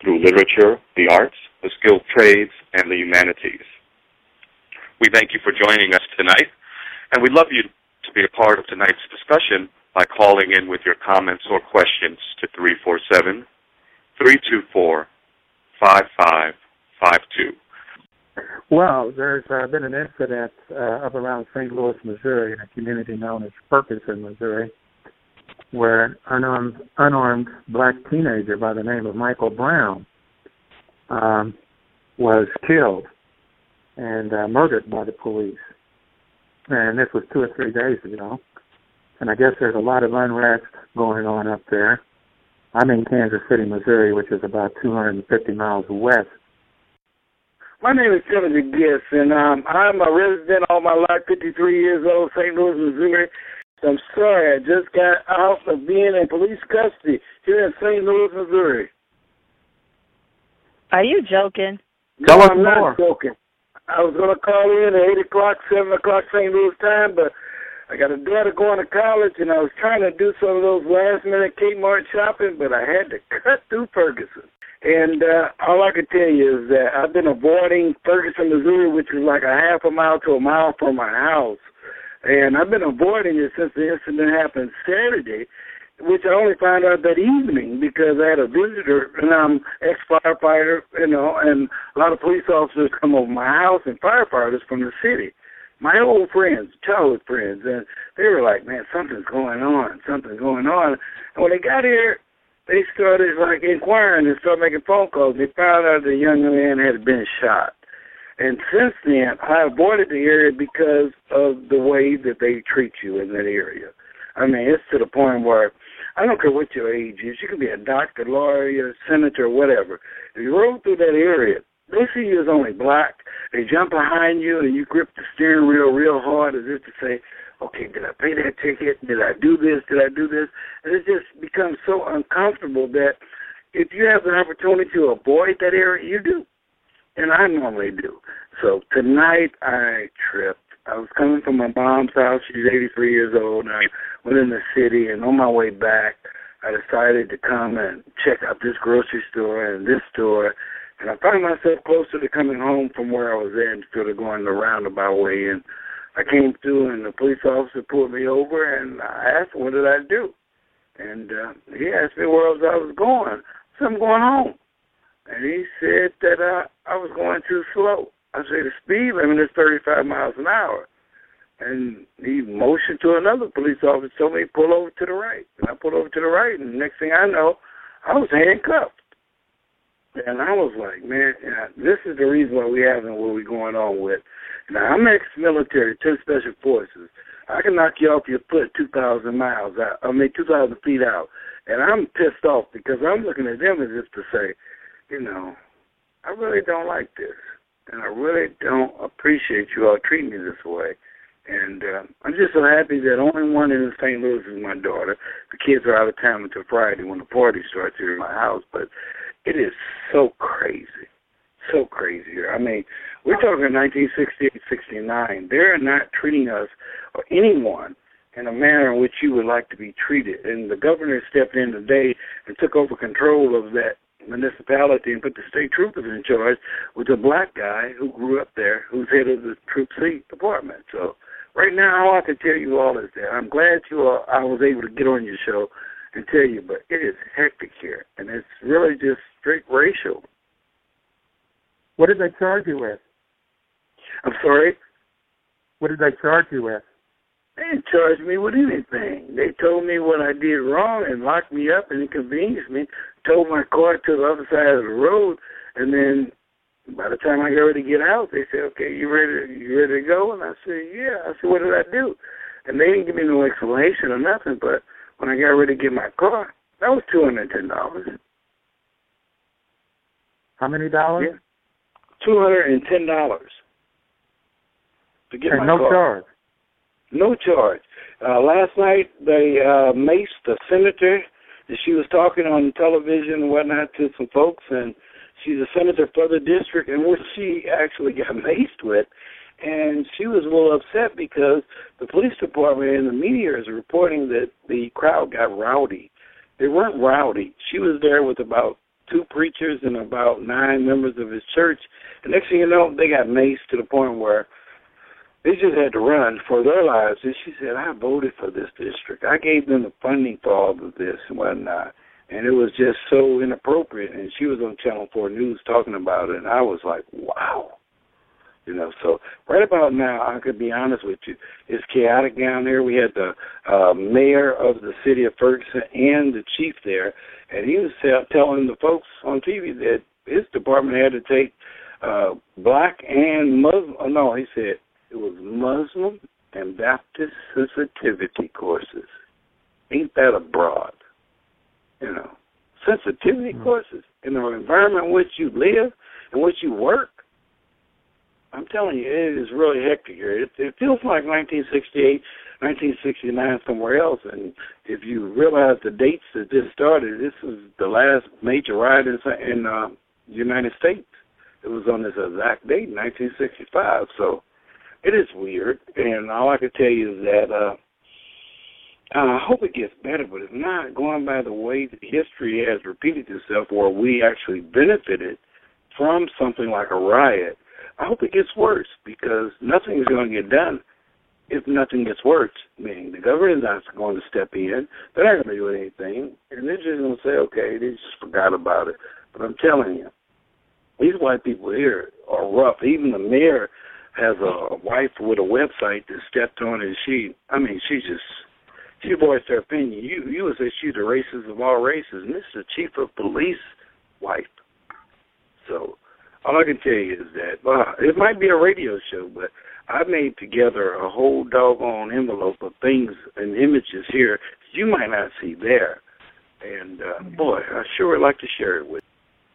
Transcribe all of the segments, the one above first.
through literature, the arts, the skilled trades, and the humanities. We thank you for joining us tonight, and we'd love you to be a part of tonight's discussion by calling in with your comments or questions to 347 324 5552. Well, there's uh, been an incident uh, up around St. Louis, Missouri, in a community known as Ferguson, Missouri, where an unarmed, unarmed black teenager by the name of Michael Brown um, was killed and uh, murdered by the police. And this was two or three days ago. And I guess there's a lot of unrest going on up there. I'm in Kansas City, Missouri, which is about 250 miles west. My name is Timothy Gist, and um, I'm a resident all my life, 53 years old, St. Louis, Missouri. I'm sorry, I just got out of being in police custody here in St. Louis, Missouri. Are you joking? Tell no, us I'm more. not joking. I was going to call in at 8 o'clock, 7 o'clock St. Louis time, but I got a daughter going to college, and I was trying to do some of those last-minute Kmart shopping, but I had to cut through Ferguson. And uh, all I can tell you is that I've been avoiding Ferguson, Missouri, which is like a half a mile to a mile from my house. And I've been avoiding it since the incident happened Saturday, which I only found out that evening because I had a visitor, and I'm ex-firefighter, you know, and a lot of police officers come over my house and firefighters from the city. My old friends, childhood friends, and they were like, man, something's going on, something's going on. And when they got here, they started like inquiring and started making phone calls. They found out the young man had been shot. And since then, I avoided the area because of the way that they treat you in that area. I mean, it's to the point where I don't care what your age is. You can be a doctor, lawyer, senator, whatever. If you roll through that area, they see you as only black. They jump behind you and you grip the steering wheel real hard as if to say, okay, did I pay that ticket? Did I do this? Did I do this? And it just becomes so uncomfortable that if you have an opportunity to avoid that area, you do. And I normally do. So tonight I tripped. I was coming from my mom's house. She's 83 years old. And I went in the city, and on my way back, I decided to come and check out this grocery store and this store. And I found myself closer to coming home from where I was at instead of going the roundabout way. And I came through, and the police officer pulled me over, and I asked, "What did I do?" And uh, he asked me where else I was going. So I'm going home. And he said that uh, I was going too slow. I said the speed limit is 35 miles an hour. And he motioned to another police officer, told me pull over to the right. And I pulled over to the right, and next thing I know, I was handcuffed. And I was like, man, this is the reason why we having what we're going on with. Now, I'm ex-military, 10 Special Forces. I can knock you off your foot 2,000 miles out, I mean, 2,000 feet out. And I'm pissed off because I'm looking at them as if to say, you know, I really don't like this. And I really don't appreciate you all treating me this way. And uh, I'm just so happy that only one in St. Louis is my daughter. The kids are out of town until Friday when the party starts here in my house. But it is so crazy, so crazy here. I mean, we're talking 1968, 69. They're not treating us or anyone in a manner in which you would like to be treated. And the governor stepped in today and took over control of that municipality and put the state troopers in charge with a black guy who grew up there, who's head of the Troop C department. So right now, all I can tell you all is that I'm glad you all, I was able to get on your show and tell you, but it is hectic here, and it's really just straight racial. What did they charge you with? I'm sorry. What did they charge you with? They didn't charge me with anything. They told me what I did wrong and locked me up and inconvenienced me, towed my car to the other side of the road, and then by the time I got ready to get out, they said, "Okay, you ready? You ready to go?" And I said, "Yeah." I said, "What did I do?" And they didn't give me no explanation or nothing. But when I got ready to get my car, that was two hundred ten dollars. How many dollars? Yeah. Two hundred and ten dollars to get and my no car. charge. No charge. Uh, last night they uh, maced a senator. She was talking on television and whatnot to some folks, and she's a senator for the district, and what she actually got maced with. And she was a little upset because the police department and the media is reporting that the crowd got rowdy. They weren't rowdy. She was there with about two preachers and about nine members of his church. And next thing you know, they got maced to the point where they just had to run for their lives. And she said, I voted for this district. I gave them the funding for all of this and whatnot. And it was just so inappropriate. And she was on Channel 4 News talking about it. And I was like, wow. You know, so right about now, I could be honest with you, it's chaotic down there. We had the uh, mayor of the city of Ferguson and the chief there, and he was telling the folks on TV that his department had to take uh, black and Muslim. No, he said it was Muslim and Baptist sensitivity courses. Ain't that a broad? You know, sensitivity Mhm. courses in the environment in which you live and which you work. I'm telling you, it is really hectic here. It, it feels like 1968, 1969 somewhere else. And if you realize the dates that this started, this was the last major riot in, in uh, the United States. It was on this exact date, 1965. So it is weird. And all I can tell you is that uh, I hope it gets better, but if not, going by the way that history has repeated itself, where we actually benefited from something like a riot, I hope it gets worse because nothing is going to get done if nothing gets worse. Meaning the government's not going to step in; they're not going to do anything, and they're just going to say, "Okay, they just forgot about it." But I'm telling you, these white people here are rough. Even the mayor has a wife with a website that stepped on, and she, I mean, she just she voiced her opinion. You you would say she's the racist of all races, and this is the chief of police wife. So all I can tell you is that uh, it might be a radio show, but I made together a whole doggone envelope of things and images here you might not see there. And uh, boy, I sure would like to share it with.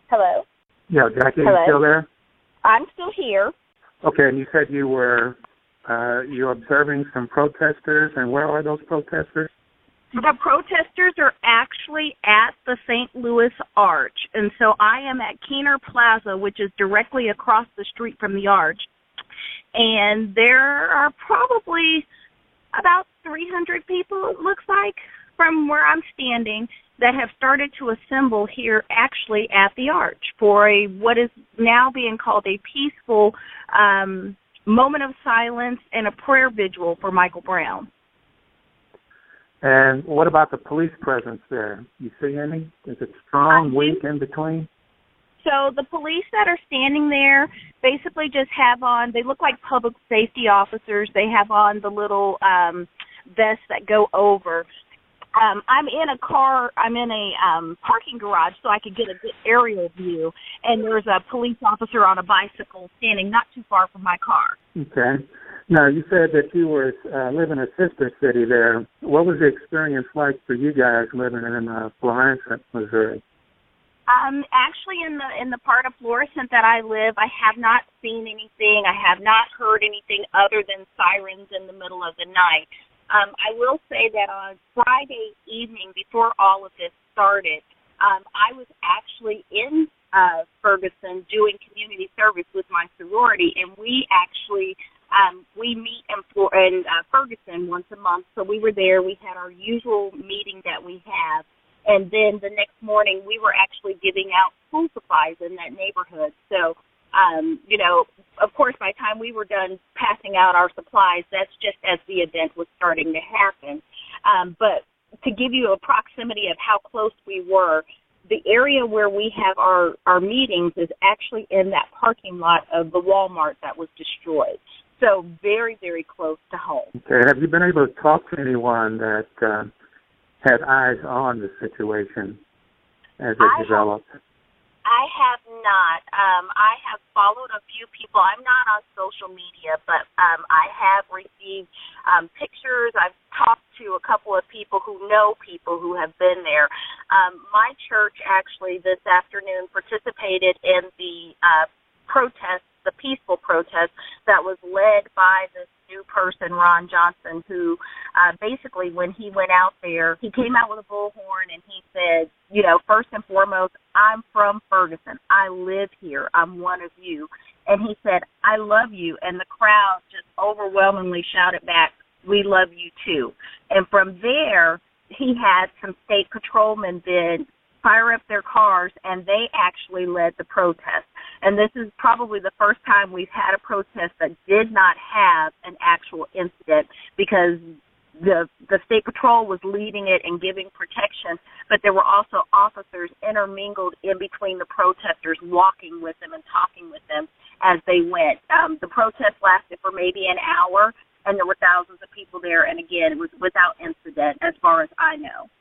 Hello. Yeah, Jackie, Hello. you still there? I'm still here. Okay, and you said you were uh, you're observing some protesters, and where are those protesters? The protesters are actually at the St. Louis Arch, and so I am at Kiener Plaza, which is directly across the street from the Arch. And there are probably about 300 people, it looks like, from where I'm standing, that have started to assemble here actually at the Arch for a what is now being called a peaceful um, moment of silence and a prayer vigil for Michael Brown. And what about the police presence there? You see any? Is it strong, weak, in between? So the police that are standing there basically just have on they look like public safety officers. They have on the little um vests that go over. Um I'm in a car I'm in a um parking garage so I could get a good aerial view and there's a police officer on a bicycle standing not too far from my car. Okay. Now you said that you were uh, living in a sister city there. What was the experience like for you guys living in uh, Florissant, Missouri? Um, actually, in the in the part of Florissant that I live, I have not seen anything. I have not heard anything other than sirens in the middle of the night. Um, I will say that on Friday evening, before all of this started, um, I was actually in uh, Ferguson doing community service with my sorority, and we actually um, we meet in, in uh, Ferguson once a month. So we were there. We had our usual meeting that we have. And then the next morning, we were actually giving out school supplies in that neighborhood. So, um, you know, of course, by the time we were done passing out our supplies, that's just as the event was starting to happen. Um, but to give you a proximity of how close we were, the area where we have our our meetings is actually in that parking lot of the Walmart that was destroyed. So very, very close to home. Okay. Have you been able to talk to anyone that uh, had eyes on the situation as it I have- developed? I have not. Um, I have followed a few people. I'm not on social media, but um, I have received um, pictures. I've talked to a couple of people who know people who have been there. Um, my church actually this afternoon participated in the uh, protest, the peaceful protest that was led by this new person, Ron Johnson, who uh, basically, when he went out there, he came out with a bullhorn and he said, you know, first and foremost, I'm from Ferguson. I live here. I'm one of you. And he said, I love you. And the crowd just overwhelmingly shouted back, We love you too. And from there, he had some state patrolmen then fire up their cars and they actually led the protest. And this is probably the first time we've had a protest that did not have an actual incident because the the state patrol was leading it and giving protection, but there were also officers intermingled in between the protesters, walking with them and talking with them as they went. Um, the protest lasted for maybe an hour, and there were thousands of people there. And again, it was without incident, as far as I know.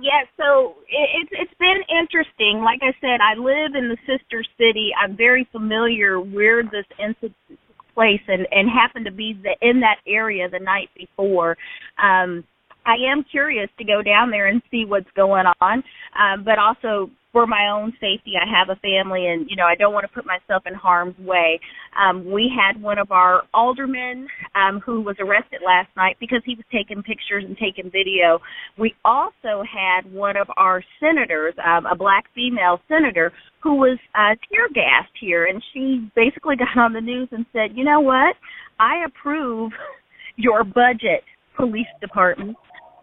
Yeah, so it, it's it's been interesting. Like I said, I live in the sister city. I'm very familiar where this incident place, and and happened to be the, in that area the night before. Um, I am curious to go down there and see what's going on, um, but also for my own safety. I have a family, and you know I don't want to put myself in harm's way. Um, we had one of our aldermen um, who was arrested last night because he was taking pictures and taking video. We also had one of our senators, um, a black female senator, who was uh, tear gassed here, and she basically got on the news and said, "You know what? I approve your budget, police department.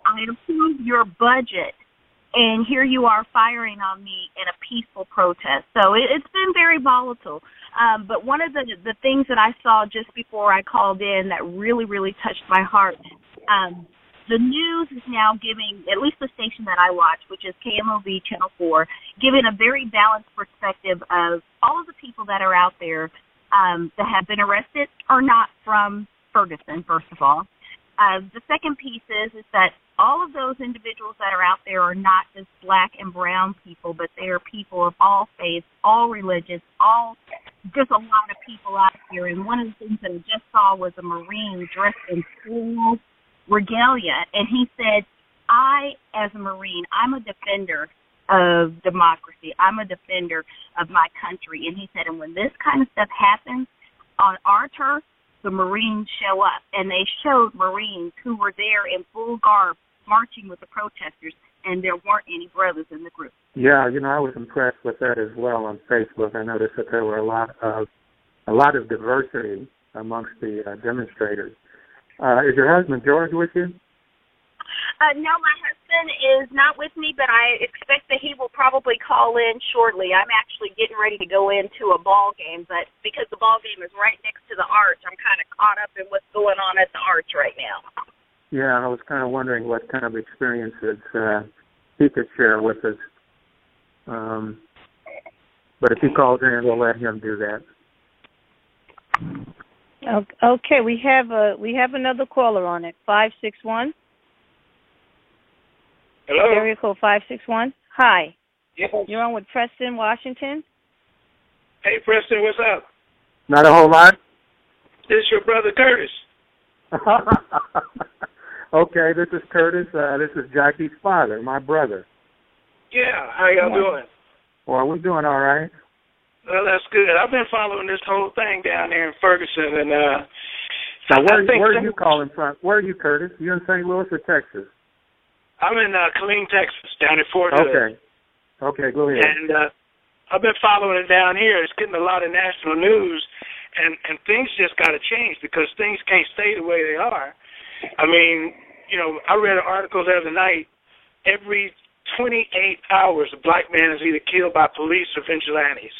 I approve your budget." And here you are firing on me in a peaceful protest. So it, it's been very volatile. Um, but one of the the things that I saw just before I called in that really really touched my heart. Um, the news is now giving, at least the station that I watch, which is KMOV Channel 4, giving a very balanced perspective of all of the people that are out there um, that have been arrested are not from Ferguson, first of all. Uh, the second piece is is that all of those individuals that are out there are not just black and brown people, but they are people of all faiths, all religions, all just a lot of people out here. And one of the things that I just saw was a Marine dressed in full regalia, and he said, "I, as a Marine, I'm a defender of democracy. I'm a defender of my country." And he said, "And when this kind of stuff happens on our turf." The Marines show up, and they showed Marines who were there in full garb marching with the protesters, and there weren't any brothers in the group. Yeah, you know, I was impressed with that as well on Facebook. I noticed that there were a lot of a lot of diversity amongst the uh, demonstrators. Uh, is your husband George with you? Uh, no, my husband is not with me, but I expect that he will probably call in shortly. I'm actually getting ready to go into a ball game, but because the ball game is right next to the arch, I'm kind of caught up in what's going on at the arch right now. Yeah, I was kind of wondering what kind of experiences uh, he could share with us. Um, but if he calls in, we'll let him do that. Okay, we have a we have another caller on it. Five six one. Hello. Area code five six one. Hi. Yes. You're on with Preston, Washington. Hey, Preston, what's up? Not a whole lot. This is your brother Curtis. okay, this is Curtis. Uh, this is Jackie's father, my brother. Yeah, how y'all doing? Well, we're doing all right. Well, that's good. I've been following this whole thing down there in Ferguson, and uh, Now, where, where are you calling from? Where are you, Curtis? You in St. Louis or Texas? I'm in uh, Killeen, Texas, down in Fort Hood. Okay. Okay, go ahead. And uh, I've been following it down here. It's getting a lot of national news, and and things just got to change because things can't stay the way they are. I mean, you know, I read an article the other night. Every 28 hours, a black man is either killed by police or vigilantes.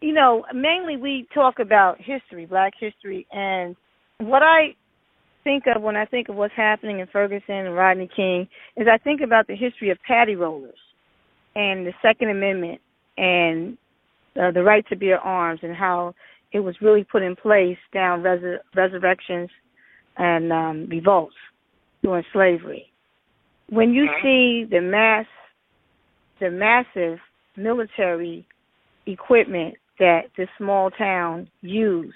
You know, mainly we talk about history, Black history, and what I think of when I think of what's happening in Ferguson and Rodney King is I think about the history of patty rollers and the Second Amendment and uh, the right to bear arms and how it was really put in place down resur- resurrections and um, revolts during slavery. When you Mhm. see the mass, the massive military equipment that this small town used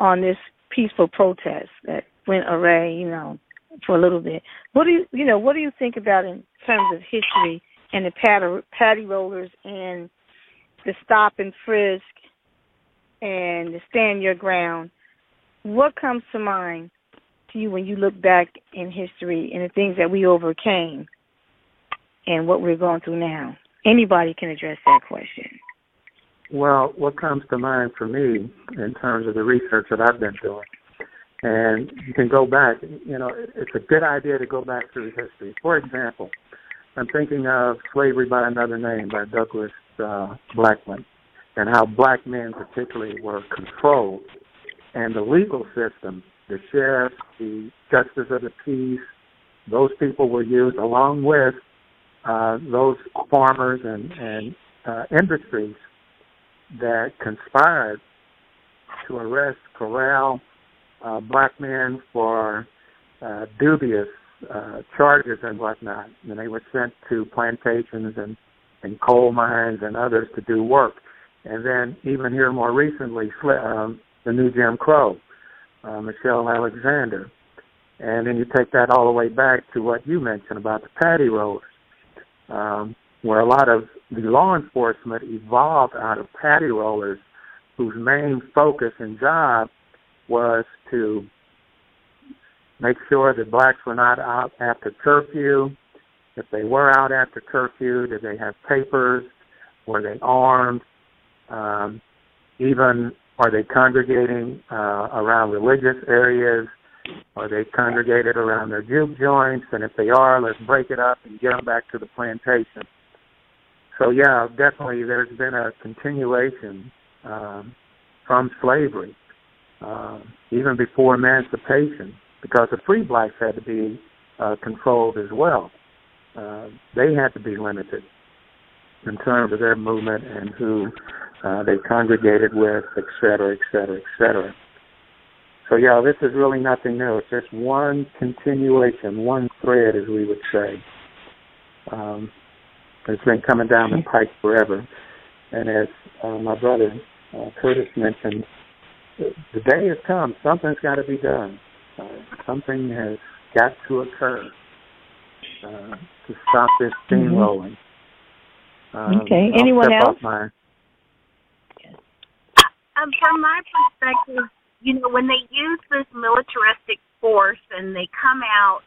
on this peaceful protest that went array, you know, for a little bit. What do you, you know, what do you think about in terms of history and the patty, patty rollers and the stop and frisk and the stand your ground? What comes to mind to you when you look back in history and the things that we overcame and what we're going through now? Anybody can address that question. Well, what comes to mind for me in terms of the research that I've been doing, and you can go back, you know, it's a good idea to go back through history. For example, I'm thinking of Slavery by Another Name by Douglas uh, Blackmon, and how black men particularly were controlled, and the legal system, the sheriff, the justice of the peace, those people were used along with uh, those farmers and, and uh, industries that conspired to arrest, corral uh, black men for uh, dubious uh, charges and whatnot. And they were sent to plantations and, and coal mines and others to do work. And then even here more recently, um, the new Jim Crow, uh, Michelle Alexander. And then you take that all the way back to what you mentioned about the patty rollers, um, where a lot of the law enforcement evolved out of patty rollers whose main focus and job was to make sure that blacks were not out after curfew. If they were out after curfew, did they have papers? Were they armed? Um, even are they congregating uh, around religious areas? Are they congregated around their juke joints? And if they are, let's break it up and get them back to the plantation. So yeah, definitely there's been a continuation um, from slavery, uh, even before emancipation, because the free blacks had to be uh, controlled as well. Uh, they had to be limited in terms of their movement and who uh, they congregated with, et cetera, et cetera, et cetera. So yeah, this is really nothing new. It's just one continuation, one thread, as we would say. Um, it's been coming down the pike forever. And as uh, my brother uh, Curtis mentioned, the day has come. Something's got to be done. Uh, something has got to occur uh, to stop this steamrolling. Mm-hmm. Um, okay. Anyone else? My... Um, from my perspective, you know, when they use this militaristic force and they come out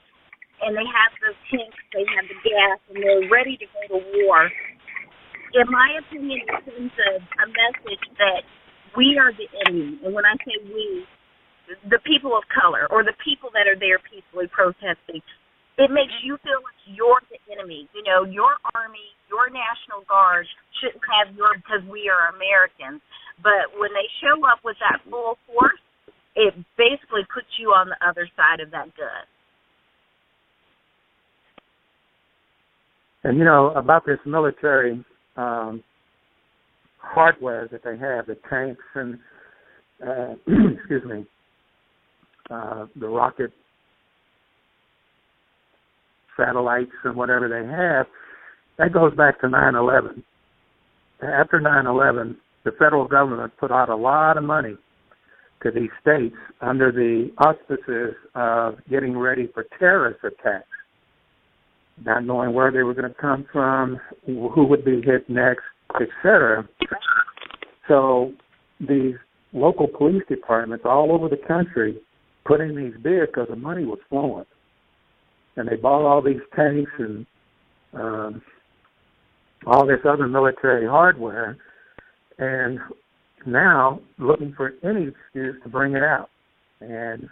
and they have the tanks, they have the gas, and they're ready to go to war. In my opinion, it sends a, a message that we are the enemy. And when I say we, the people of color or the people that are there peacefully protesting, it makes you feel like you're the enemy. You know, your army, your National Guard shouldn't have your because we are Americans. But when they show up with that full force, it basically puts you on the other side of that gun. And you know about this military um, hardware that they have, the tanks and uh, excuse me, uh, the rocket satellites and whatever they have, that goes back to 9/11. After 9/11, the federal government put out a lot of money to these states under the auspices of getting ready for terrorist attacks not knowing where they were going to come from, who would be hit next, etc. So these local police departments all over the country put in these bids because the money was flowing, and they bought all these tanks and um, all this other military hardware, and now looking for any excuse to bring it out, and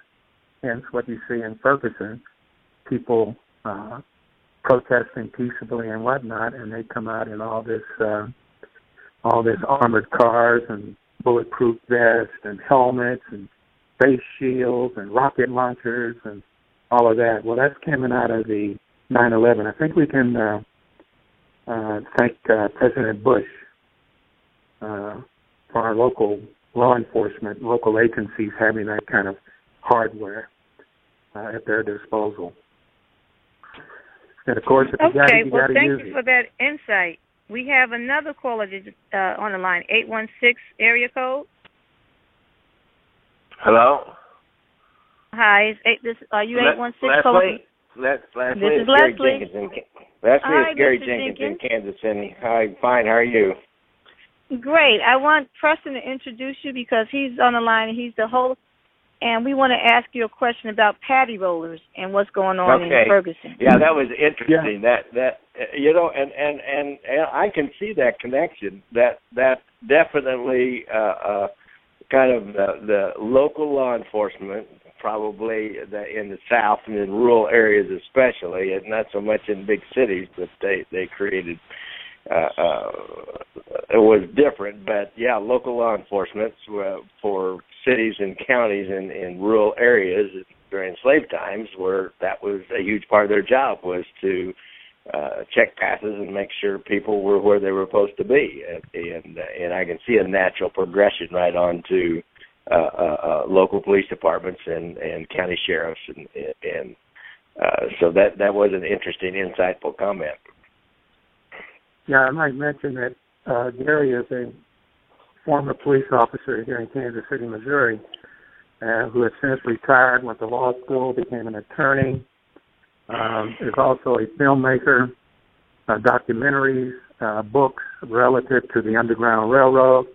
hence what you see in Ferguson, people uh, protesting peaceably and whatnot, and they come out in all this uh, all this armored cars and bulletproof vests and helmets and face shields and rocket launchers and all of that. Well, that's coming out of the 9/11. I think we can uh, uh, thank uh, President Bush uh, for our local law enforcement, local agencies having that kind of hardware uh, at their disposal. And of course, if okay, got it, you well, got thank use you it. for that insight. we have another caller uh, on the line, 816 area code. Hello. Hi, is eight, this, are you Le- 816 Leslie? Le- Leslie, This is it's Gary Leslie. Jenkins in, Leslie, Hi, it's Gary Jenkins Jenkins. in Kansas City. Hi, fine. How are you? Great. I want Preston to introduce you because he's on the line and he's the host, and we want to ask you a question about patty rollers and what's going on Okay. in Ferguson. Yeah, that was interesting. That that uh, you know, and and and and I can see that connection. That that definitely uh, uh, kind of the, the local law enforcement, probably the, in the south and in rural areas especially, and not so much in big cities, but they they created. Uh, uh, it was different, but yeah, local law enforcement uh, for cities and counties in, in rural areas during slave times, where that was a huge part of their job was to uh, check passes and make sure people were where they were supposed to be, and and, and I can see a natural progression right on to uh, uh, uh, local police departments and and county sheriffs, and and uh, so that that was an interesting, insightful comment. Yeah, I might mention that uh, Gary is a former police officer here in Kansas City, Missouri, uh, who has since retired, went to law school, became an attorney, um, is also a filmmaker, uh, documentaries, uh, books relative to the Underground Railroad,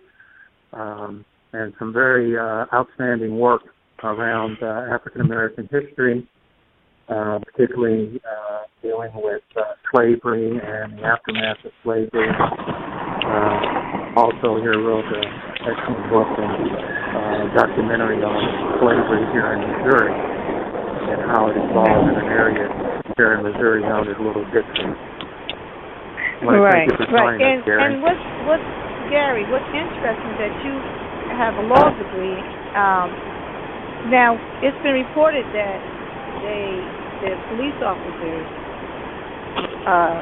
um, and some very uh, outstanding work around uh, African American history, uh, particularly uh, dealing with uh, slavery and the aftermath of slavery. Uh, also, here wrote an excellent book and uh, documentary on slavery here in Missouri and how it evolved in an area here in Missouri known as Little Dixie. Right, thank you for right. And us, and what's what's Gary? What's interesting is that you have a law degree. Um, now it's been reported that they the police officers uh,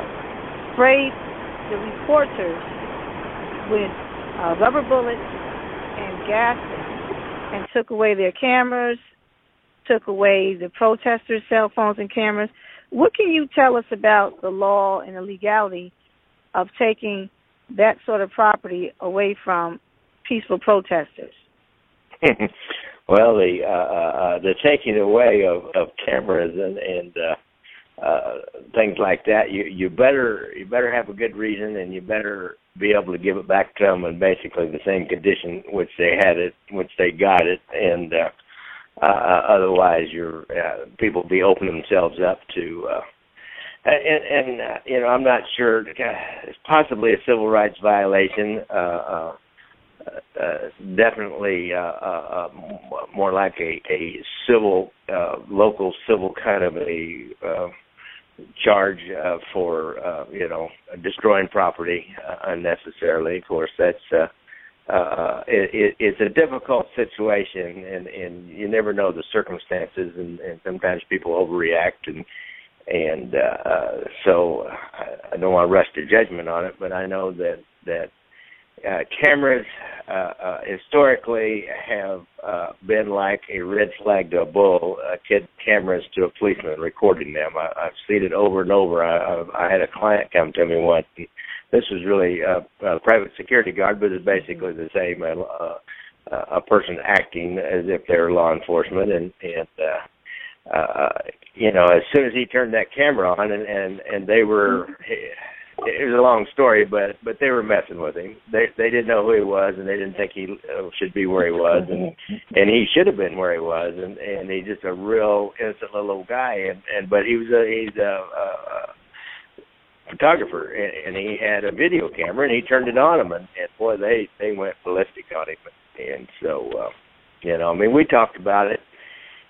sprayed the reporters with uh, rubber bullets and gas and took away their cameras, took away the protesters' cell phones and cameras. What can you tell us about the law and the legality of taking that sort of property away from peaceful protesters? well, the uh, uh, the taking away of, of cameras and and uh, uh, things like that, you you better you better have a good reason, and you better be able to give it back to them in basically the same condition which they had it, which they got it, and uh, uh, otherwise, your uh, people be opening themselves up to. Uh, and, and uh, you know, I'm not sure. Uh, it's possibly a civil rights violation. Uh, uh, uh, definitely uh, uh, uh, more like a, a civil, uh, local civil kind of a uh, charge uh, for uh, you know destroying property uh, unnecessarily. Of course, that's uh, uh, it, it, it's a difficult situation, and, and you never know the circumstances, and, and sometimes people overreact, and and uh, uh, so I, I don't want to rush to judgment on it, but I know that that uh, cameras uh, uh, historically have uh, been like a red flag to a bull. Uh, kid cameras to a policeman recording them. I've seen it over and over. I, I, I had a client come to me once. This was really a, a private security guard, but it's basically the same. Uh, uh, a person acting as if they're law enforcement, and and uh, uh, you know, as soon as he turned that camera on, and and and they were it was a long story, but but they were messing with him. They they didn't know who he was, and they didn't think he uh, should be where he was, and and he should have been where he was, and and he's just a real innocent little guy, and and but he was a he's a, a, a photographer, and, and he had a video camera, and he turned it on him, and, and boy, they they went ballistic on him, and so uh, you know, I mean, we talked about it,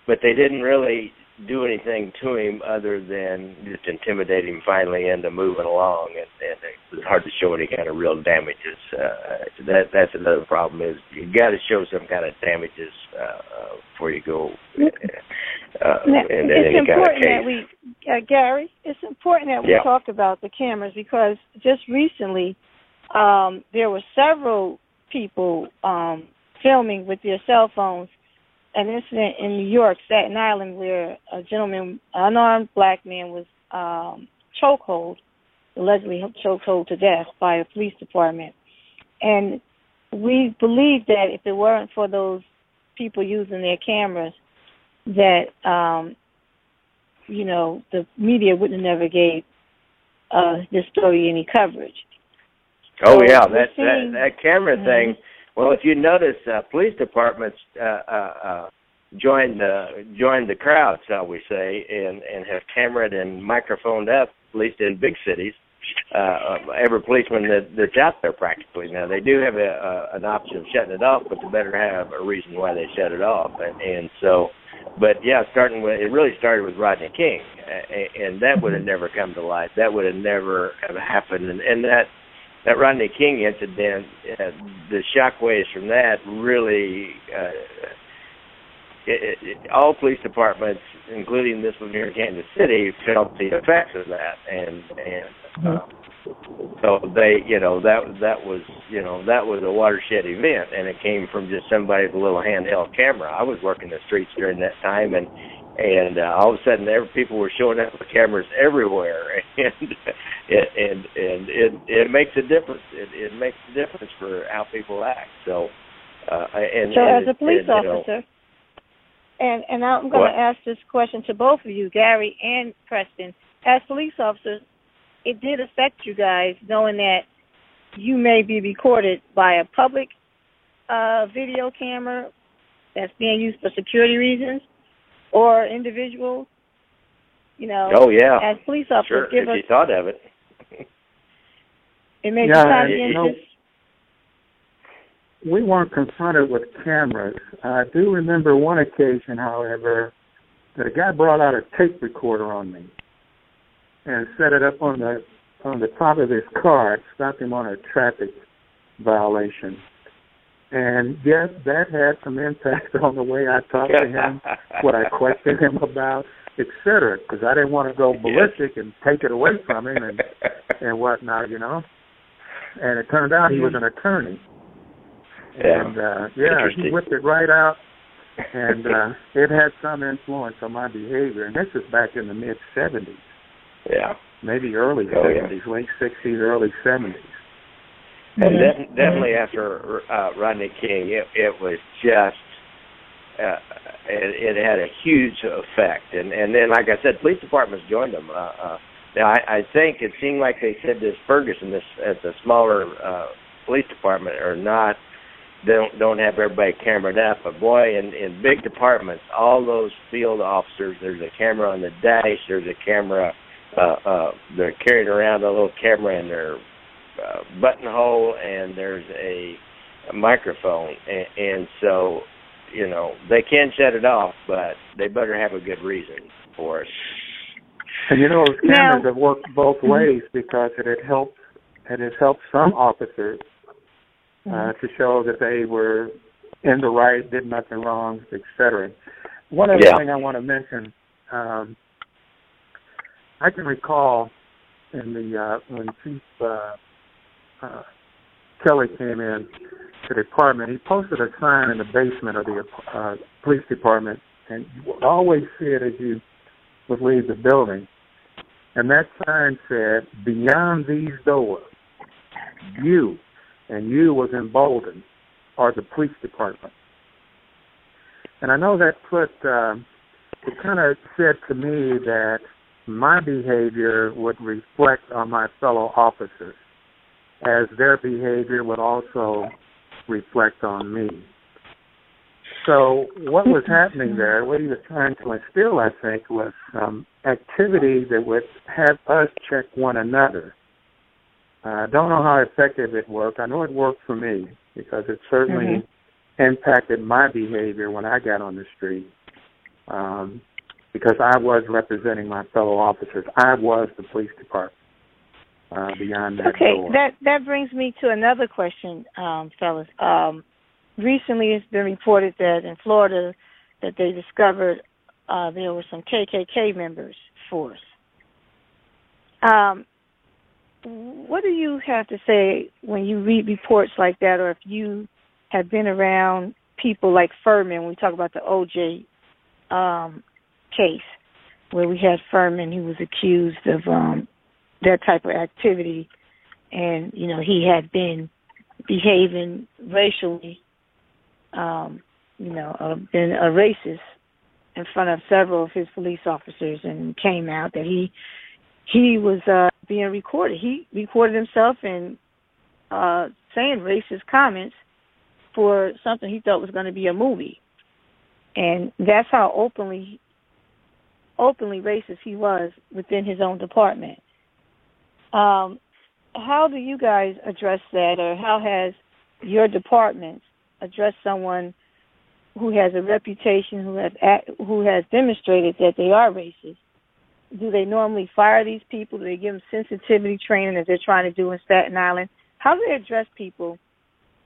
but they didn't really do anything to him other than just intimidate him finally into moving along and, and it was hard to show any kind of real damages uh that that's another problem is you got to show some kind of damages uh before you go uh Now, in it's any kind of important that we, uh, Gary, it's important that we Yeah. talk about the cameras because just recently um, there were several people um, filming with their cell phones an incident in New York, Staten Island, where a gentleman, unarmed black man, was um, chokehold allegedly chokehold to death by a police department. And we believe that if it weren't for those people using their cameras, that um, you know the media wouldn't have never gave uh, this story any coverage. Oh So yeah, that seeing- that that camera Mhm. thing. Well, if you notice, uh, police departments uh, uh, uh, joined uh, joined the crowd, shall we say, and and have cameraed and microphoned up, at least in big cities, uh, every policeman that, that's out there practically. Now they do have a, a an option of shutting it off, but they better have a reason why they shut it off, and and so. But yeah, starting with it really started with Rodney King, a- and that would have never come to light. That would have never have happened, and, and that that Rodney King incident, uh, the shockwaves from that really, uh, it, it, all police departments, including this one here in Kansas City, felt the effects of that, and and uh, so they, you know, that that was, you know, that was a watershed event, and it came from just somebody with a little handheld camera. I was working the streets during that time, and and uh, all of a sudden, every people were showing up with cameras everywhere, and it, and and it it makes a difference. It, it makes a difference for how people act. So, uh, and So, and, as a police and, you know, officer, and and I'm going to ask this question to both of you, Gary and Preston. As police officers, it did affect you guys knowing that you may be recorded by a public uh, video camera that's being used for security reasons, or individuals. You know, oh yeah, as police officers, sure. give If us you thought of it, it made Yeah, you you know, we weren't confronted with cameras. I do remember one occasion, however, that a guy brought out a tape recorder on me and set it up on the on the top of his car. It stopped him on a traffic violation. And yes, that had some impact on the way I talked to him, what I questioned him about, et cetera, because I didn't want to go ballistic and take it away from him and and whatnot, you know. And it turned out he was an attorney. Yeah. And uh yeah, he whipped it right out and uh it had some influence on my behavior and this is back in the mid seventies, yeah. maybe early Oh, yeah. seventies, late sixties, early seventies. And def- definitely after uh, Rodney King, it, it was just uh, it, it had a huge effect. And and then, like I said, police departments joined them. Uh, uh, now, I, I think it seemed like they said this Ferguson, this at the smaller uh, police department, are not don't don't have everybody cameraed up. But boy, in in big departments, all those field officers, there's a camera on the dash. There's a camera. Uh, uh, they're carrying around a little camera in their uh, buttonhole and there's a, a microphone. And, and so you know they can shut it off but they better have a good reason for it. And you know, those cameras Now- have worked both ways because it had helped it has helped some officers uh, to show that they were in the right, did nothing wrong, et cetera. One other Yeah. thing I want to mention, um, I can recall in the uh, when Chief uh, uh, Kelley came in to the department, he posted a sign in the basement of the uh, police department, and you would always see it as you would leave the building. And that sign said, "Beyond these doors, you," and "you" was emboldened, are the police department. And I know that put uh, it kind of said to me that my behavior would reflect on my fellow officers, as their behavior would also reflect on me. So what was happening there, what he was trying to instill, I think, was some activity that would have us check one another. Uh, I don't know how effective it worked. I know it worked for me because it certainly impacted my behavior when I got on the street. Um, because I was representing my fellow officers. I was the police department. Uh, beyond that Okay, door. that that brings me to another question, um, fellas. Um, recently, it's been reported that in Florida that they discovered uh, there were some KKK members force. Um, what do you have to say when you read reports like that, or if you have been around people like Fuhrman? We talk about the OJ um, case where we had Fuhrman who was accused of um, that type of activity, and you know he had been behaving racially, um, you know, uh, been a racist in front of several of his police officers, and came out that he he was uh being recorded. He recorded himself and uh saying racist comments for something he thought was going to be a movie. And that's how openly openly racist he was within his own department. Um, how do you guys address that, or how has your department addressed someone who has a reputation, who has act, who has demonstrated that they are racist? Do they normally fire these people? Do they give them sensitivity training as they're trying to do in Staten Island? How do they address people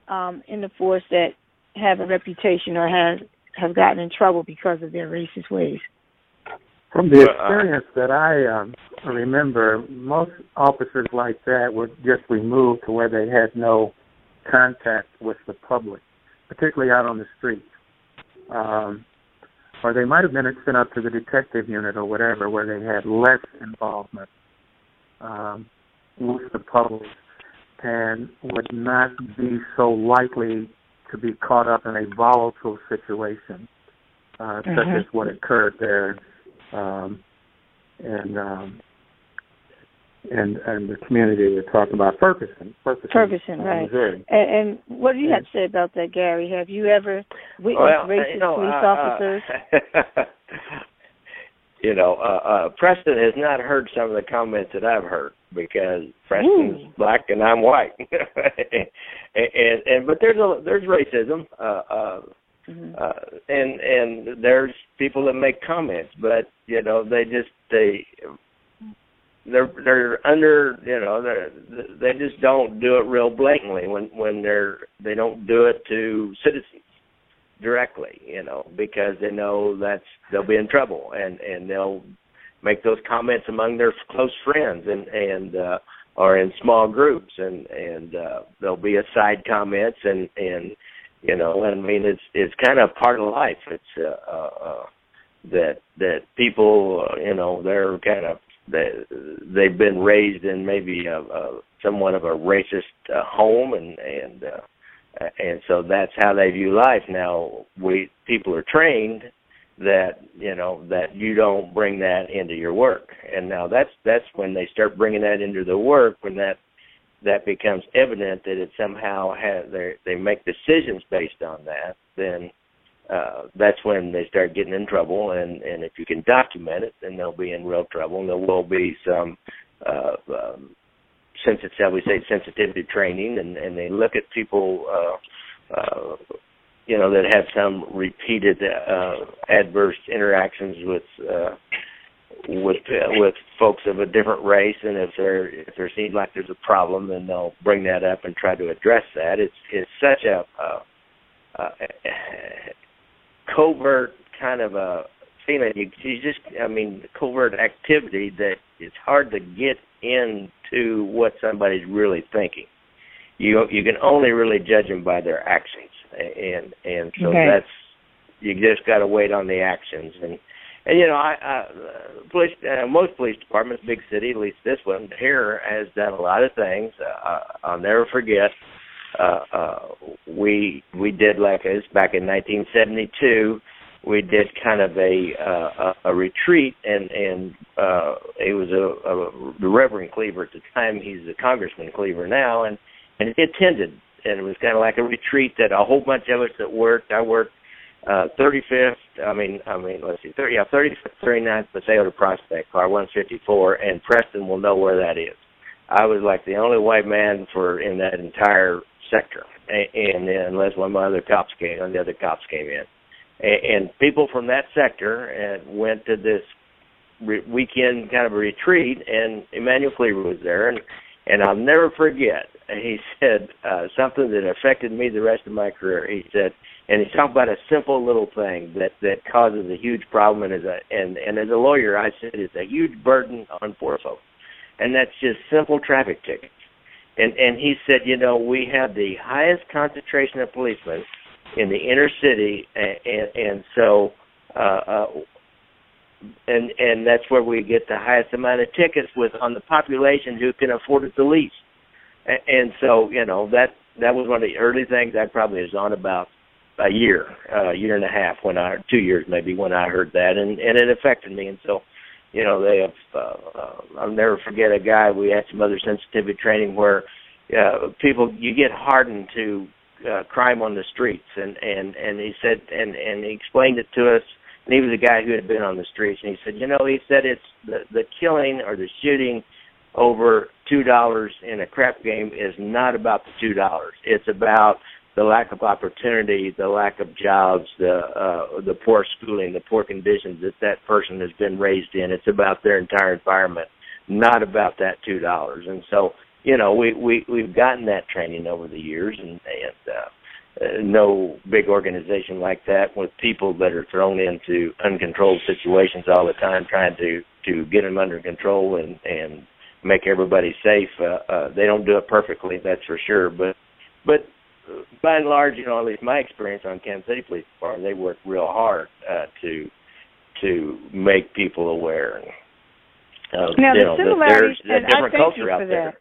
um, in the force that have a reputation or have have gotten in trouble because of their racist ways? From the experience that I um, remember, most officers like that were just removed to where they had no contact with the public, particularly out on the streets. Um, or they might have been sent up to the detective unit or whatever, where they had less involvement um, with the public and would not be so likely to be caught up in a volatile situation, uh, mm-hmm. such as what occurred there um, and um, and and the community we're talking about, Ferguson, Ferguson, Ferguson, uh, right? Missouri. And, and what do you have to say about that, Gary? Have you ever witnessed well, racist you know, police uh, officers? Uh, you know, uh, uh, Preston has not heard some of the comments that I've heard because Preston's Ooh. black and I'm white, and, and and but there's a there's racism. Uh, uh, Mm-hmm. uh, and and there's people that make comments, but you know they just they they're they're under you know they they just don't do it real blatantly when when they're they don't do it to citizens directly you know because they know that's they'll be in trouble and and they'll make those comments among their close friends and and uh or in small groups and and uh there'll be aside comments and and you know i mean it's it's kind of part of life. It's uh, uh, uh that that people uh, you know they're kind of they they've been raised in maybe a, a somewhat of a racist uh, home and and uh, and so that's how they view life. Now we people are trained that you know that you don't bring that into your work. And now that's that's when they start bringing that into the work when that that becomes evident that it somehow has they they make decisions based on that, then uh, that's when they start getting in trouble. And and if you can document it, then they'll be in real trouble. And there will be some uh, um, sensitive, shall we say, sensitivity training, and and they look at people. Uh, uh, you know that have some repeated uh, adverse interactions with uh, with uh, with folks of a different race, and if there if there seems like there's a problem, then they'll bring that up and try to address that. It's it's such a, a, a covert kind of a feeling. You, you just, I mean, covert activity that it's hard to get into what somebody's really thinking. You you can only really judge them by their actions, and and so okay. that's you just got to wait on the actions and and you know, I, I police, uh, most police departments, big city, at least this one here, has done a lot of things. Uh, I'll never forget. Uh, uh, we we did like this back in 1972. We did kind of a uh, a, a retreat, and and uh, it was a, a the Reverend Cleaver at the time. He's a Congressman Cleaver now, and and he attended, and it was kind of like a retreat that a whole bunch of us that worked. I worked uh, 35th, I mean, I mean, let's see, 30, yeah, 35th, 39th Paseo Prospect, car 154, and Preston will know where that is. I was like the only white man for in that entire sector, and, and unless one of my other cops came, and the other cops came in, and, and people from that sector and went to this re- weekend kind of a retreat, and Emanuel Cleaver was there, and and I'll never forget. He said uh, something that affected me the rest of my career. He said and he's talking about a simple little thing that that causes a huge problem and as a and and as a lawyer I said it's a huge burden on poor folks. And that's just simple traffic tickets. And and he said you know we have the highest concentration of policemen in the inner city and and, and so uh, uh and and that's where we get the highest amount of tickets with on the population who can afford it the least. And, and so you know that that was one of the early things I probably was on about a year, a uh, year and a half when I two years maybe when I heard that, and and it affected me. And so, you know, they have. Uh, uh, I'll never forget a guy. We had some other sensitivity training where uh, people you get hardened to uh, crime on the streets, and and and he said, and and he explained it to us. And he was a guy who had been on the streets, and he said, you know, he said it's the the killing or the shooting over two dollars in a crap game is not about the two dollars. It's about the lack of opportunity, the lack of jobs, the uh, the poor schooling, the poor conditions that that person has been raised in. It's about their entire environment, not about that two dollars. And so, you know, we we we've gotten that training over the years, and and uh, no big organization like that with people that are thrown into uncontrolled situations all the time, trying to to get them under control and and make everybody safe. Uh, uh, they don't do it perfectly, that's for sure, but but by and large, you know, at least my experience on Kansas City Police Department, they work real hard uh, to to make people aware. Uh, now you the know, similarities, there's a and different I thank culture you out for there.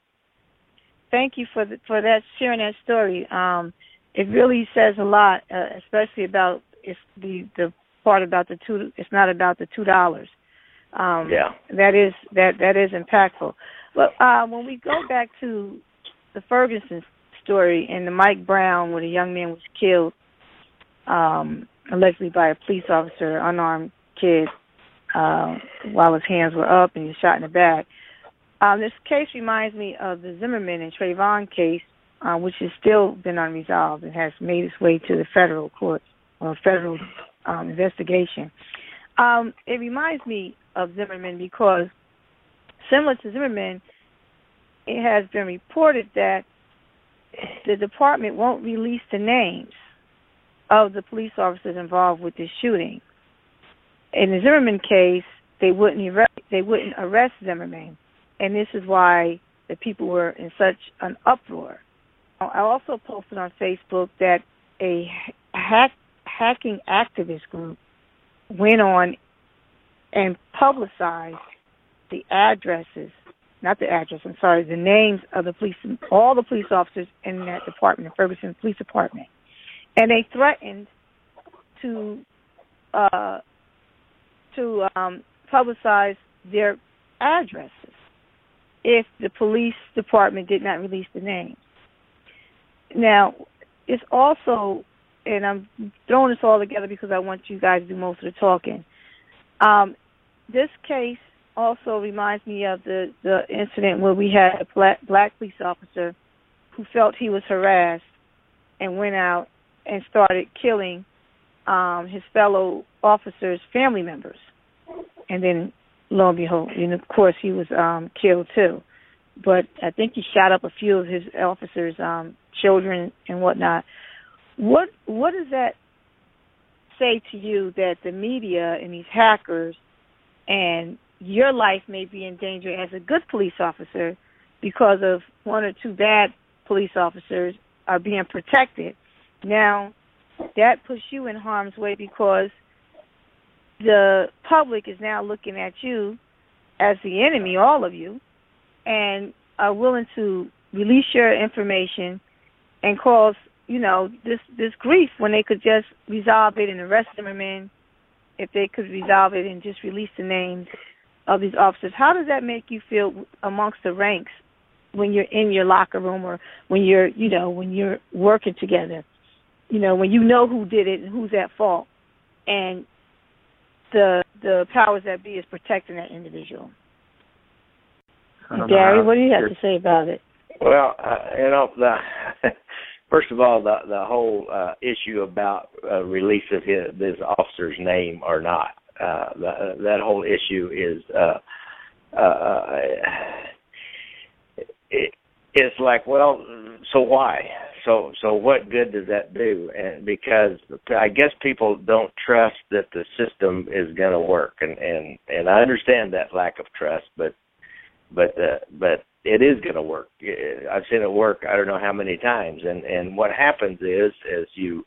Thank you for the, for that sharing that story. Um, it really says a lot, uh, especially about it's the the part about the two. It's not about the two dollars. Um, Yeah. that is that that is impactful. But uh, when we go back to the Ferguson story and the Mike Brown, where the young man was killed, um, allegedly by a police officer, unarmed kid, uh, while his hands were up and he was shot in the back. Um, this case reminds me of the Zimmerman and Trayvon case, uh, which has still been unresolved and has made its way to the federal court or federal um, investigation. Um, it reminds me of Zimmerman because, similar to Zimmerman, it has been reported that the department won't release the names of the police officers involved with this shooting. In the Zimmerman case, they wouldn't arrest, they wouldn't arrest Zimmerman, and this is why the people were in such an uproar. I also posted on Facebook that a hack, hacking activist group went on and publicized the addresses not the address, I'm sorry, the names of the police, all the police officers in that department, the Ferguson Police Department. And they threatened to uh, to um, publicize their addresses if the police department did not release the names. Now, it's also, and I'm throwing this all together because I want you guys to do most of the talking. Um, this case also reminds me of the the incident where we had a black, black police officer who felt he was harassed and went out and started killing um his fellow officers' family members. And then lo and behold, and of course he was um killed too. But I think he shot up a few of his officers' um children and whatnot. What what does that say to you that the media and these hackers and your life may be in danger as a good police officer because of one or two bad police officers are being protected. Now, that puts you in harm's way because the public is now looking at you as the enemy, all of you, and are willing to release your information and cause, you know, this this grief when they could just resolve it and arrest Zimmerman if they could resolve it and just release the names of these officers. How does that make you feel amongst the ranks when you're in your locker room or when you're, you know, when you're working together? You know, when you know who did it and who's at fault, and the the powers that be is protecting that individual. Gary, what do you have to say about it? Well, uh, you know, the first of all, the the whole uh, issue about uh, release of his this officer's name or not uh, that, that whole issue is uh, uh, it, it's like, well, so why? So so what good does that do? And because I guess people don't trust that the system is going to work, and and and I understand that lack of trust, but but uh, but it is going to work. I've seen it work. I don't know how many times, and and what happens is as you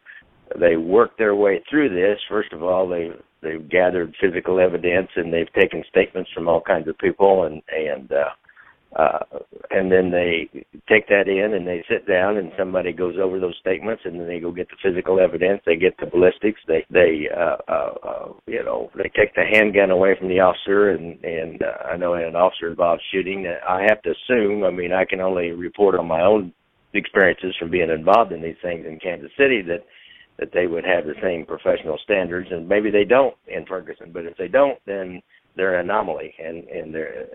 they worked their way through this. First of all, they they've gathered physical evidence and they've taken statements from all kinds of people and and uh, uh, and then they take that in and they sit down and somebody goes over those statements and then they go get the physical evidence. They get the ballistics. They they uh, uh, uh you know they take the handgun away from the officer and and uh, I know an officer involved shooting. I have to assume I mean I can only report on my own experiences from being involved in these things in Kansas City that that they would have the same professional standards and maybe they don't in Ferguson but if they don't then they're an anomaly and and they're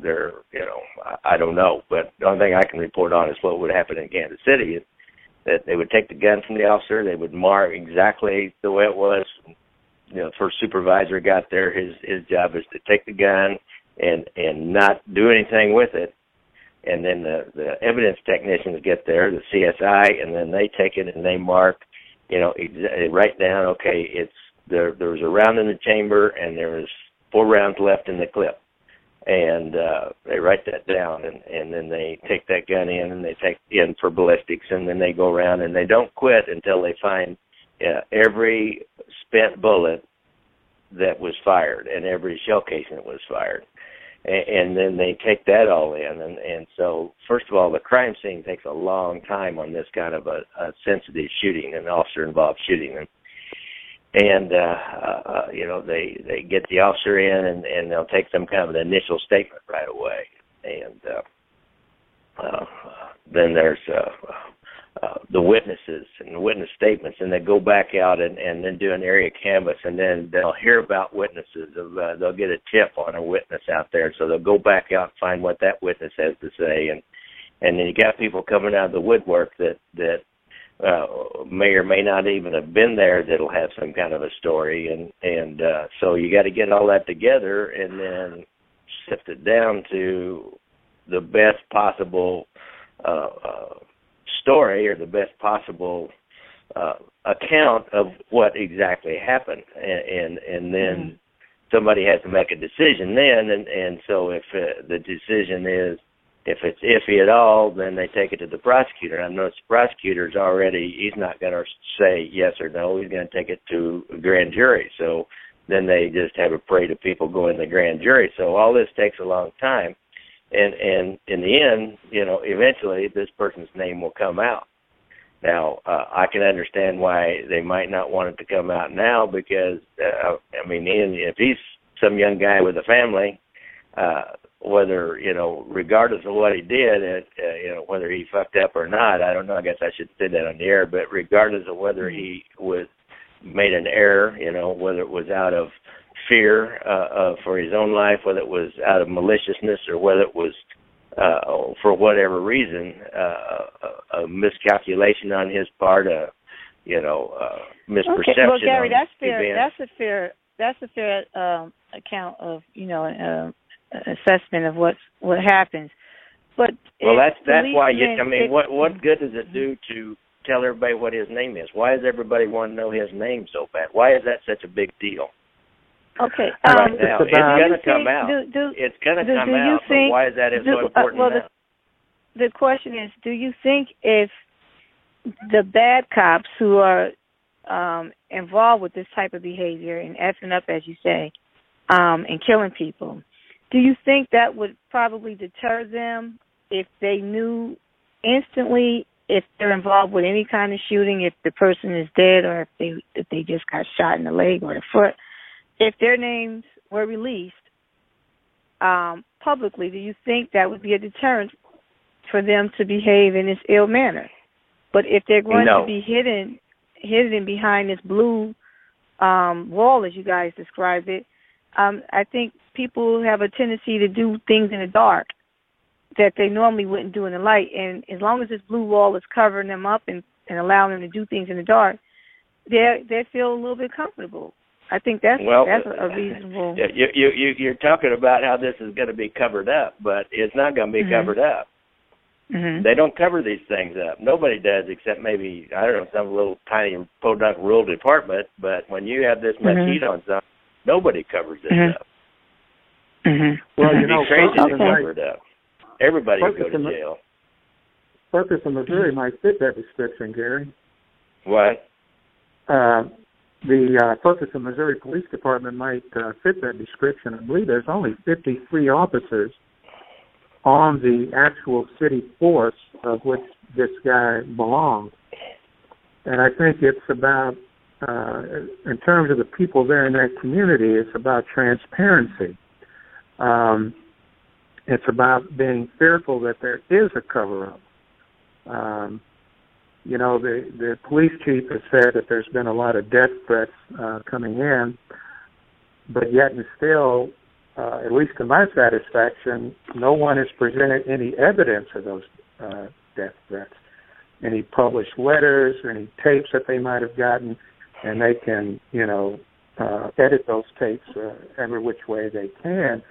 they're you know I, I don't know. But the only thing I can report on is what would happen in Kansas City is that they would take the gun from the officer they would mark exactly the way it was. You know first supervisor got there his his job is to take the gun and and not do anything with it. And then the the evidence technicians get there the CSI and then they take it and they mark you know ex- write down okay it's there there was a round in the chamber and there was four rounds left in the clip. And uh they write that down and and then they take that gun in and they take in for ballistics and then they go around and they don't quit until they find uh, every spent bullet that was fired and every shell casing that was fired and, then they take that all in. And and so first of all the crime scene takes a long time on this kind of a, a sensitive shooting an officer involved shooting and and uh, uh you know they they get the officer in and and they'll take some kind of an initial statement right away. And uh uh then there's uh uh, the witnesses and the witness statements, and they go back out and, and then do an area canvas, and then they'll hear about witnesses. Of, Uh, they'll get a tip on a witness out there, so they'll go back out and find what that witness has to say, and and then you got people coming out of the woodwork that that uh, may or may not even have been there that'll have some kind of a story and and uh so you got to get all that together and then sift it down to the best possible uh, uh story or the best possible uh account of what exactly happened and and, and then mm-hmm. somebody has to make a decision then and and so if uh, the decision is if it's iffy at all, then they take it to the prosecutor. I know the prosecutor's already he's not going to say yes or no. He's going to take it to a grand jury. So then they just have a parade of people go in the grand jury. So all this takes a long time, and and in the end, you know, eventually this person's name will come out. Now uh, I can understand why they might not want it to come out now because uh, I mean, if he's some young guy with a family, uh, whether you know, regardless of what he did, it, uh, you know, whether he fucked up or not, I don't know. I guess I should say that on the air. But regardless of whether he was made an error, you know, whether it was out of fear uh, uh, for his own life, whether it was out of maliciousness, or whether it was uh, for whatever reason, uh, a, a miscalculation on his part, a you know, uh, misperception. Okay. Well, Gary, that's fair. That's a fair. That's a fair um, account of you know. Uh, assessment of what what happens. But well, that's that's why you. I mean, it, what what good does it do to tell everybody what his name is? Why does everybody want to know his name so bad? Why is that such a big deal? Okay, right um, now it's going to come out. Do, do, it's going to come do out. Think, why is that do, so important uh, well. The, the question is, do you think if the bad cops who are um involved with this type of behavior and effing up, as you say, um, and killing people, do you think that would probably deter them if they knew instantly if they're involved with any kind of shooting, if the person is dead or if they if they just got shot in the leg or the foot, if their names were released um, publicly, do you think that would be a deterrent for them to behave in this ill manner? But if they're going no. to be hidden hidden behind this blue um, wall, as you guys described it, um, I think people have a tendency to do things in the dark that they normally wouldn't do in the light. And as long as this blue wall is covering them up and, and allowing them to do things in the dark, they they feel a little bit comfortable. I think that's well, that's a, a reasonable. You you you you're talking about how this is going to be covered up, but it's not going to be mm-hmm. covered up. Mm-hmm. They don't cover these things up. Nobody does, except maybe I don't know some little tiny podunk rural department. But when you have this much mm-hmm. heat on something, nobody covers this Mhm. up. Mm-hmm. Well, It'd you know, be crazy to cover it up. Everybody would go to Ferguson- jail. Ferguson, Missouri might fit that description, Gary. What? uh, the uh, Ferguson Missouri Police Department might uh, fit that description. I believe there's only 53 officers on the actual city force of which this guy belongs. And I think it's about, uh, in terms of the people there in that community, it's about transparency. Um, it's about being fearful that there is a cover up. Um, you know, the the police chief has said that there's been a lot of death threats uh, coming in, but yet and still, uh, at least to my satisfaction, no one has presented any evidence of those uh, death threats, any published letters any tapes that they might have gotten, and they can, you know, uh, edit those tapes uh, every which way they can,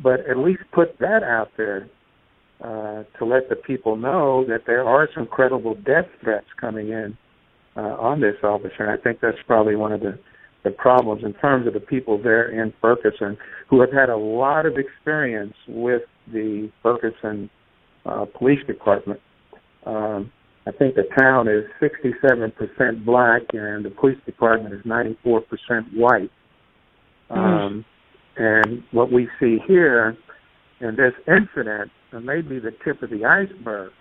but at least put that out there uh, to let the people know that there are some credible death threats coming in uh, on this officer. And I think that's probably one of the, the problems in terms of the people there in Ferguson who have had a lot of experience with the Ferguson uh, Police Department. Um, I think the town is 67% black and the police department is 94% white. Mm. Um, and what we see here in this incident may be the tip of the iceberg.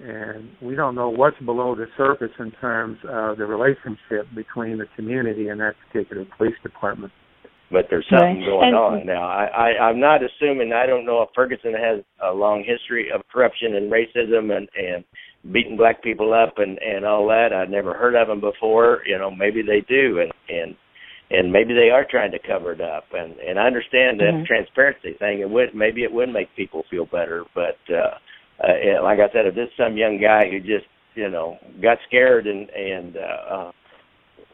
And we don't know what's below the surface in terms of the relationship between the community and that particular police department. But there's something right. going and, on now. I, I, I'm not assuming. I don't know if Ferguson has a long history of corruption and racism and and beating black people up and and all that. I'd never heard of them before. You know, maybe they do, and and and maybe they are trying to cover it up and and I understand that mm-hmm. transparency thing it would maybe it would make people feel better but uh, uh like I said if this some young guy who just you know got scared and and uh, uh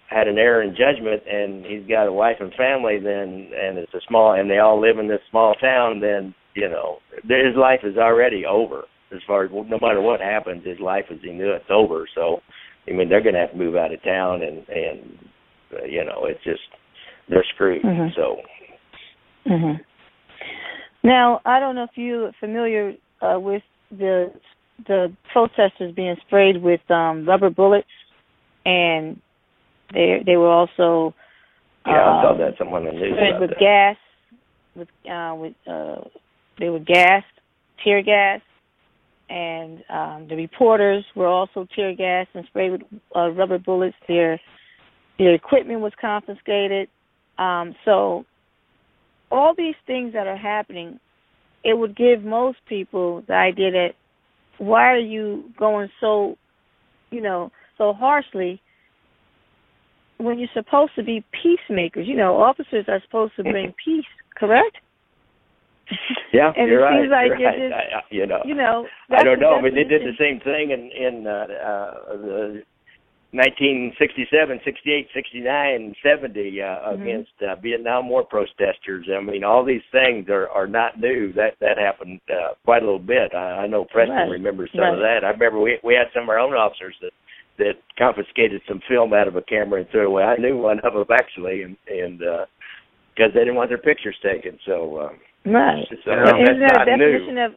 had an error in judgment and he's got a wife and family then and it's a small and they all live in this small town then you know his life is already over as far as no matter what happens his life as he knew it's over so I mean they're going to have to move out of town and and uh, you know, it's just they're screwed. Mm-hmm. So. Mhm. Now, I don't know if you're familiar uh, with the the protesters being sprayed with um rubber bullets, and they they were also yeah, I saw um, that someone in the news with that. gas, with uh, with uh, they were gassed, tear gas, and um, the reporters were also tear gassed and sprayed with uh, rubber bullets. Their their equipment was confiscated. Um, so all these things that are happening, it would give most people the idea that why are you going so, you know, so harshly when you're supposed to be peacemakers? You know, officers are supposed to bring peace, correct? Yeah, and you're it right. like you're right. Just, I, you know, you know, I don't know. Mean, they did the same thing in in uh, uh, the 1967, 68, 69, 70 uh, mm-hmm. against uh, Vietnam War protesters. I mean, all these things are are not new. That that happened uh, quite a little bit. I, I know Preston right. remembers some right. of that. I remember we we had some of our own officers that that confiscated some film out of a camera and threw it away. I knew one of them actually, and and because uh, they didn't want their pictures taken. So uh, right, so well, isn't that a definition new. of?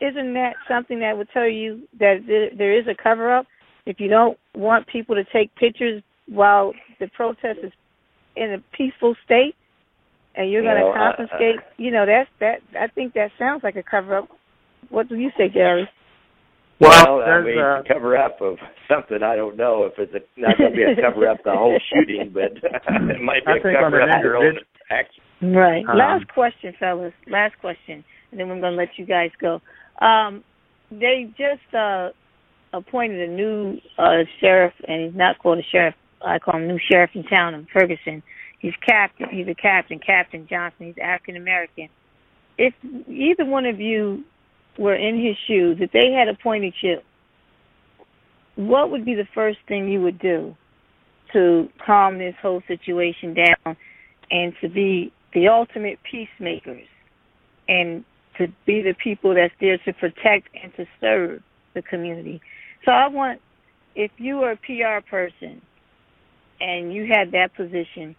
Isn't that something that would tell you that there is a cover up? If you don't want people to take pictures while the protest is in a peaceful state and you're going to confiscate, uh, you know, that's that. I think that sounds like a cover up. What do you say, Gary? Well, well I mean, uh, cover up of something. I don't know if it's a, not going to be a cover up the whole shooting, but it might be I a cover up your own action. Right. Um, Last question, fellas. Last question, and then we're going to let you guys go. Um, they just uh, appointed a new uh sheriff, and he's not called a sheriff. I call him new sheriff in town in Ferguson. He's captain. He's a captain, Captain Johnson. He's African American. If either one of you were in his shoes, if they had appointed you, what would be the first thing you would do to calm this whole situation down and to be the ultimate peacemakers and to be the people that's there to protect and to serve the community? So I want, if you were a PR person and you had that position,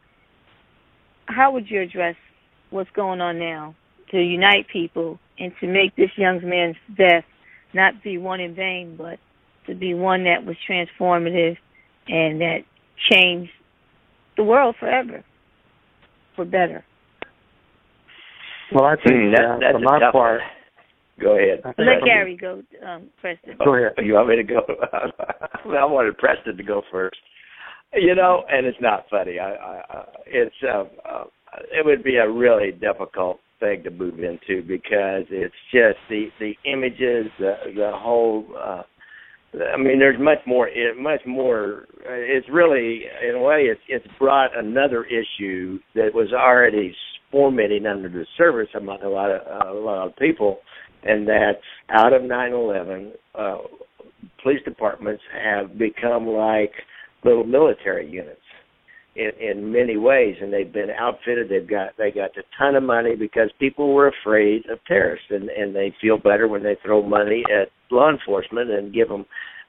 how would you address what's going on now to unite people and to make this young man's death not be one in vain, but to be one that was transformative and that changed the world forever for better. Well, I think Hmm, that, uh, that's for my part, one. Go ahead. Let Gary go, um, Preston. Go ahead. You want me to go? I wanted Preston to go first. You know, and it's not funny. I, I, I it's uh, uh, it would be a really difficult thing to move into because it's just the the images, the the whole. uh I mean, there's much more. It, much more. uh, It's really, in a way, it's it's brought another issue that was already formatting under the surface among a lot of uh, a lot of people, and that's out of 9/11. Uh, police departments have become like little military units in in many ways, and they've been outfitted. They've got they got a ton of money because people were afraid of terrorists, and and they feel better when they throw money at law enforcement and give them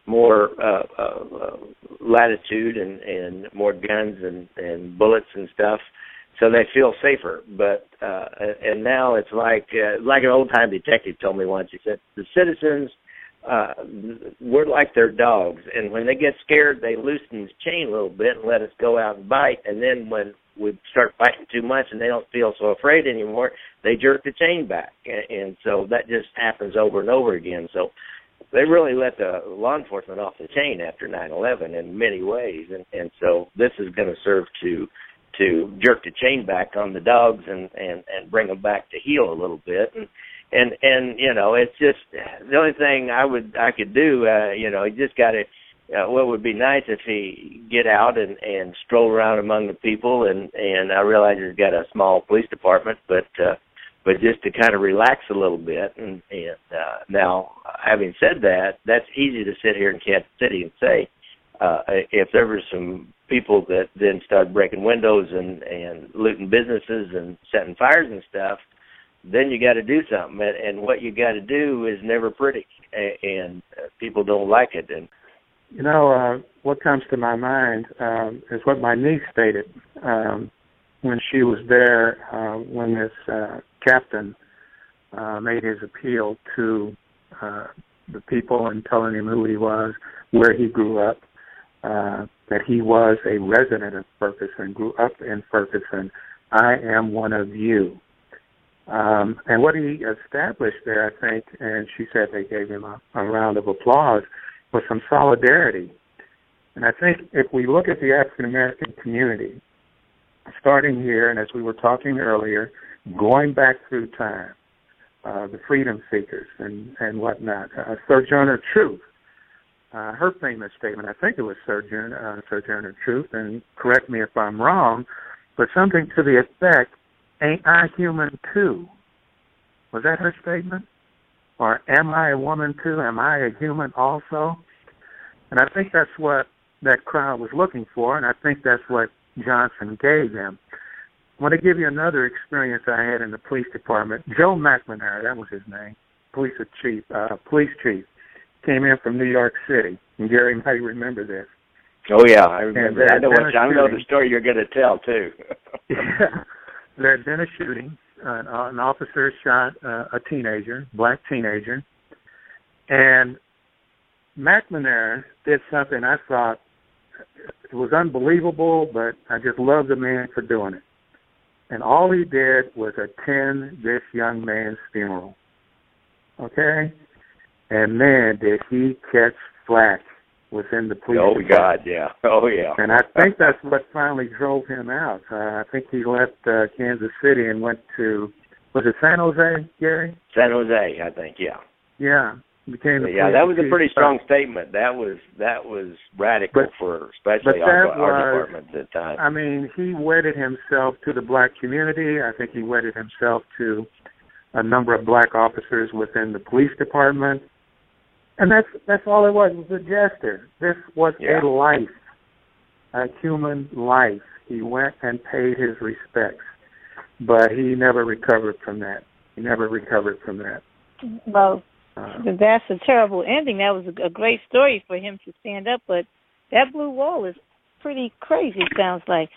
more uh, uh, uh, latitude and and more guns and and bullets and stuff. So they feel safer, but uh and now it's like uh, like an old time detective told me once. He said the citizens uh we're like their dogs and when they get scared they loosen the chain a little bit and let us go out and bite. And then when we start fighting too much and they don't feel so afraid anymore they jerk the chain back. And, and so that just happens over and over again. So they really let the law enforcement off the chain after 9/11 in many ways. And and so this is going to serve to to jerk the chain back on the dogs and and and bring them back to heel a little bit. And and and you know it's just the only thing I would I could do uh you know you just got to uh, what would be nice if he get out and and stroll around among the people. And and I realize he's got a small police department but uh but just to kind of relax a little bit. And and uh now having said that that's easy to sit here in Kansas City and say uh if there were some people that then started breaking windows and and looting businesses and setting fires and stuff then you got to do something. And, and what you got to do is never pretty and, and uh, people don't like it. And You know, uh, what comes to my mind um, is what my niece stated um, when she was there uh, when this uh, captain uh, made his appeal to uh, the people and telling him who he was, where he grew up, uh, that he was a resident of Ferguson, grew up in Ferguson. I am one of you. Um, and what he established there, I think, and she said they gave him a, a round of applause, was some solidarity. And I think if we look at the African American community, starting here, and as we were talking earlier, going back through time, uh, the freedom seekers and, and whatnot, uh, Sojourner Truth, uh, her famous statement, I think it was Sojourner, uh, Sojourner Truth, and correct me if I'm wrong, but something to the effect, ain't I human too? Was that her statement? Or am I a woman too? Am I a human also? And I think that's what that crowd was looking for, and I think that's what Johnson gave them. I want to give you another experience I had in the police department. Joe McNamara, that was his name, police chief, uh, police chief, came in from New York City, and Gary might remember this. oh yeah i remember i know what i know the story you're going to tell too Yeah. There had been a shooting. Uh, an officer shot uh, a teenager, black teenager, and McNamara did something I thought it was unbelievable, but I just love the man for doing it. And all he did was attend this young man's funeral. Okay? And man, did he catch flack within the police oh department. god yeah oh yeah And I think that's what finally drove him out. Uh, I think he left uh, Kansas City and went to was it San Jose, Gary? san jose i think yeah Yeah, became the yeah that was a pretty strong statement that was that was radical But- for especially our, our was- department at the time I mean, he wedded himself to the black community. I think he wedded himself to a number of black officers within the police department. And that's that's all it was. It was a gesture. This was Yeah. a life, a human life. He went and paid his respects, but he never recovered from that. He never recovered from that. Well, Uh, that's a terrible ending. That was a, a great story for him to stand up, but that blue wall is pretty crazy. Sounds like.